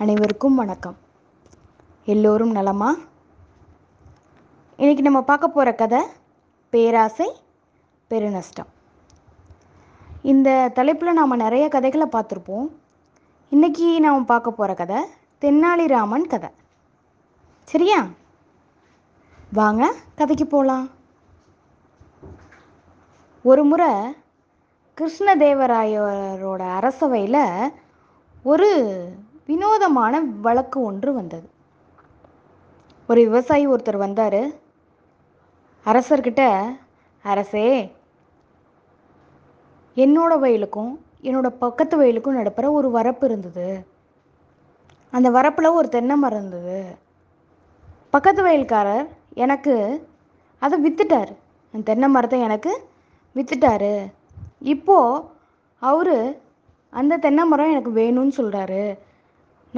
அனைவருக்கும் வணக்கம். எல்லோரும் நலமா? இன்னைக்கு நம்ம பார்க்க போகிற கதை பேராசை பெருநஷ்டம். இந்த தலைப்பில் நாம் நிறைய கதைகளை பார்த்துருப்போம். இன்னைக்கு நாம் பார்க்க போகிற கதை தென்னாலிராமன் கதை. சரியா? வாங்க கதைக்கு போகலாம் ஒரு முறை கிருஷ்ணதேவராயரோட அரசவையில் ஒரு வினோதமான வழக்கு ஒன்று வந்தது. ஒரு விவசாயி ஒருத்தர் வந்தார். அரசர்கிட்ட அரசே என்னோட வயலுக்கும் என்னோட பக்கத்து வயலுக்கும் நடுப்புற ஒரு வரப்பு இருந்தது. அந்த வரப்பில் ஒரு தென்னை மரம் இருந்தது? பக்கத்து வயல்காரர் எனக்கு அதை வித்துட்டார். அந்த தென்னை மரத்தை எனக்கு விற்றுட்டாரு இப்போது அவர் அந்த தென்னை மரம் எனக்கு வேணும்னு சொல்கிறாரு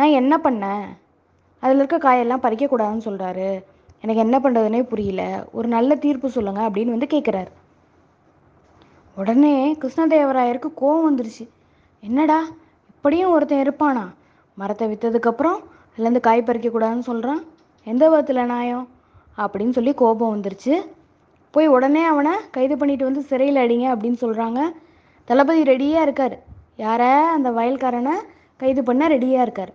நான் என்ன பண்ணேன்? அதில் இருக்க காயெல்லாம் பறிக்கக்கூடாதுன்னு சொல்கிறாரு எனக்கு என்ன பண்ணுறதுனே புரியல. ஒரு நல்ல தீர்ப்பு சொல்லுங்கள் அப்படின்னு வந்து கேட்குறாரு உடனே கிருஷ்ணதேவராயருக்கு கோவம் வந்துருச்சு. என்னடா? இப்படியும் ஒருத்தன் இருப்பானா? மரத்தை விற்றதுக்கப்புறம் அதுலேருந்து காய் பறிக்கக்கூடாதுன்னு சொல்கிறான் எந்த விதத்தில் நியாயம்? அப்படின்னு சொல்லி கோபம் வந்துருச்சு. போய் உடனே அவனை கைது பண்ணிட்டு வந்து சிறையில் அடிங்க அப்படின்னு சொல்கிறாங்க தளபதி ரெடியாக இருக்கார். யாரை? அந்த வயல்காரனை கைது பண்ண ரெடியாக இருக்கார்.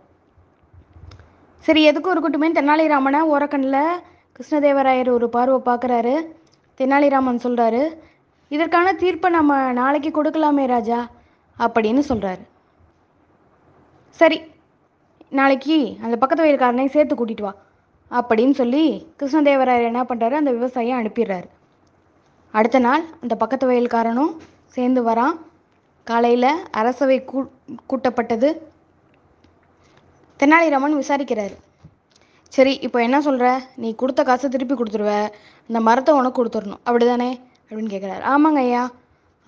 சரி எதுக்கும் இருக்கட்டுமே. தெனாலிராமனை ஓரக்கண்ணில் கிருஷ்ணதேவராயர் ஒரு பார்வை பார்க்குறாரு. தெனாலிராமன் சொல்கிறாரு இதற்கான தீர்ப்பை நம்ம நாளைக்கு கொடுக்கலாமே ராஜா அப்படின்னு சொல்கிறாரு சரி நாளைக்கு அந்த பக்கத்து வயல்காரனையும் சேர்த்து கூட்டிட்டு வா அப்படின்னு சொல்லி கிருஷ்ணதேவராயர் என்ன பண்ணுறாரு அந்த விவசாயியை அனுப்பிடுறாரு. அடுத்த நாள் அந்த பக்கத்து வயல்காரனும் சேர்ந்து வரான். காலையில் அரசவை கூ கூட்டப்பட்டது. தெனாலிராமன் விசாரிக்கிறாரு. சரி இப்போ என்ன சொல்கிற நீ கொடுத்த காசை திருப்பி கொடுத்துருவ. இந்த மரத்தை உனக்கு கொடுத்துடணும். அப்படி தானே அப்படின்னு கேட்குறாரு ஆமாங்க ஐயா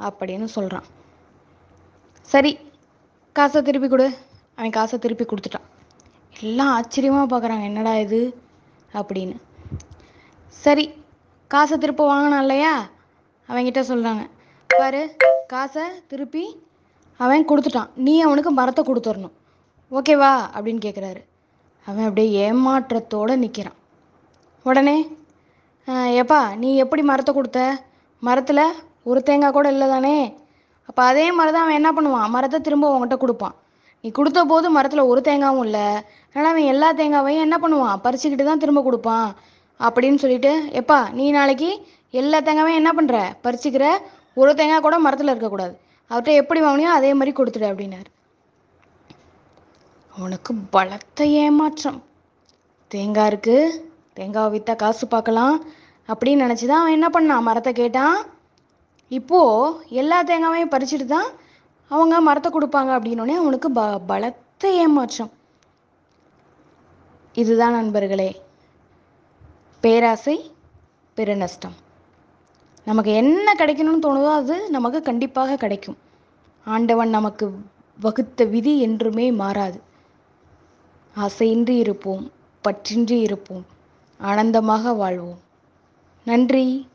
அப்படின்னு சொல்கிறான் சரி காசை திருப்பி கொடு. அவன் காசை திருப்பி கொடுத்துட்டான். எல்லாம் ஆச்சரியமாக பார்க்குறாங்க என்னடா இது? அப்படின்னு. சரி காசை திருப்ப வாங்கினான் இல்லையா? அவன்கிட்ட சொல்கிறாங்க பாரு காசை திருப்பி அவன் கொடுத்துட்டான். நீ அவனுக்கு மரத்தை கொடுத்துடணும். ஓகேவா? அப்படின்னு கேட்குறாரு அவன் அப்படியே ஏமாற்றத்தோடு நிற்கிறான் உடனே எப்பா நீ எப்படி மரத்தை கொடுத்த? மரத்தில் ஒரு தேங்காய் கூட இல்லை தானே அப்போ அதே மாதிரி தான் அவன் என்ன பண்ணுவான்? மரத்தை திரும்ப உங்ககிட்ட கொடுப்பான். நீ கொடுத்த போது மரத்தில் ஒரு தேங்காவும் இல்லை. அதனால் அவன் எல்லா தேங்காவையும் என்ன பண்ணுவான்? பறிச்சுக்கிட்டு தான் திரும்ப கொடுப்பான். அப்படின்னு சொல்லிட்டு எப்பா நீ நாளைக்கு எல்லா தேங்காவையும் என்ன பண்ணுற பறிச்சுக்கிற ஒரு தேங்காய் கூட மரத்தில் இருக்கக்கூடாது. அவர்கிட்ட எப்படி வாங்கினியோ அதே மாதிரி கொடுத்துடு அப்படின்னாரு. அவனுக்கு பலத்த ஏமாற்றம். தேங்காய் இருக்கு தேங்காவை விற்றா காசு பார்க்கலாம் அப்படின்னு நினச்சி தான் அவன் என்ன பண்ணான்? மரத்தை கேட்டான். இப்போது எல்லா தேங்காவையும் பறிச்சுட்டு தான் அவங்க மரத்தை கொடுப்பாங்க அப்படின்னோடனே அவனுக்கு ப பலத்த ஏமாற்றம். இதுதான் நண்பர்களே பேராசை பெருநஷ்டம். நமக்கு என்ன கிடைக்கணும்னு தோணுதோ அது நமக்கு கண்டிப்பாக கிடைக்கும். ஆண்டவன் நமக்கு வகுத்த விதி என்றுமே மாறாது. ஆசையின்றி இருப்போம் பற்றின்றி இருப்போம் ஆனந்தமாக வாழ்வோம். நன்றி.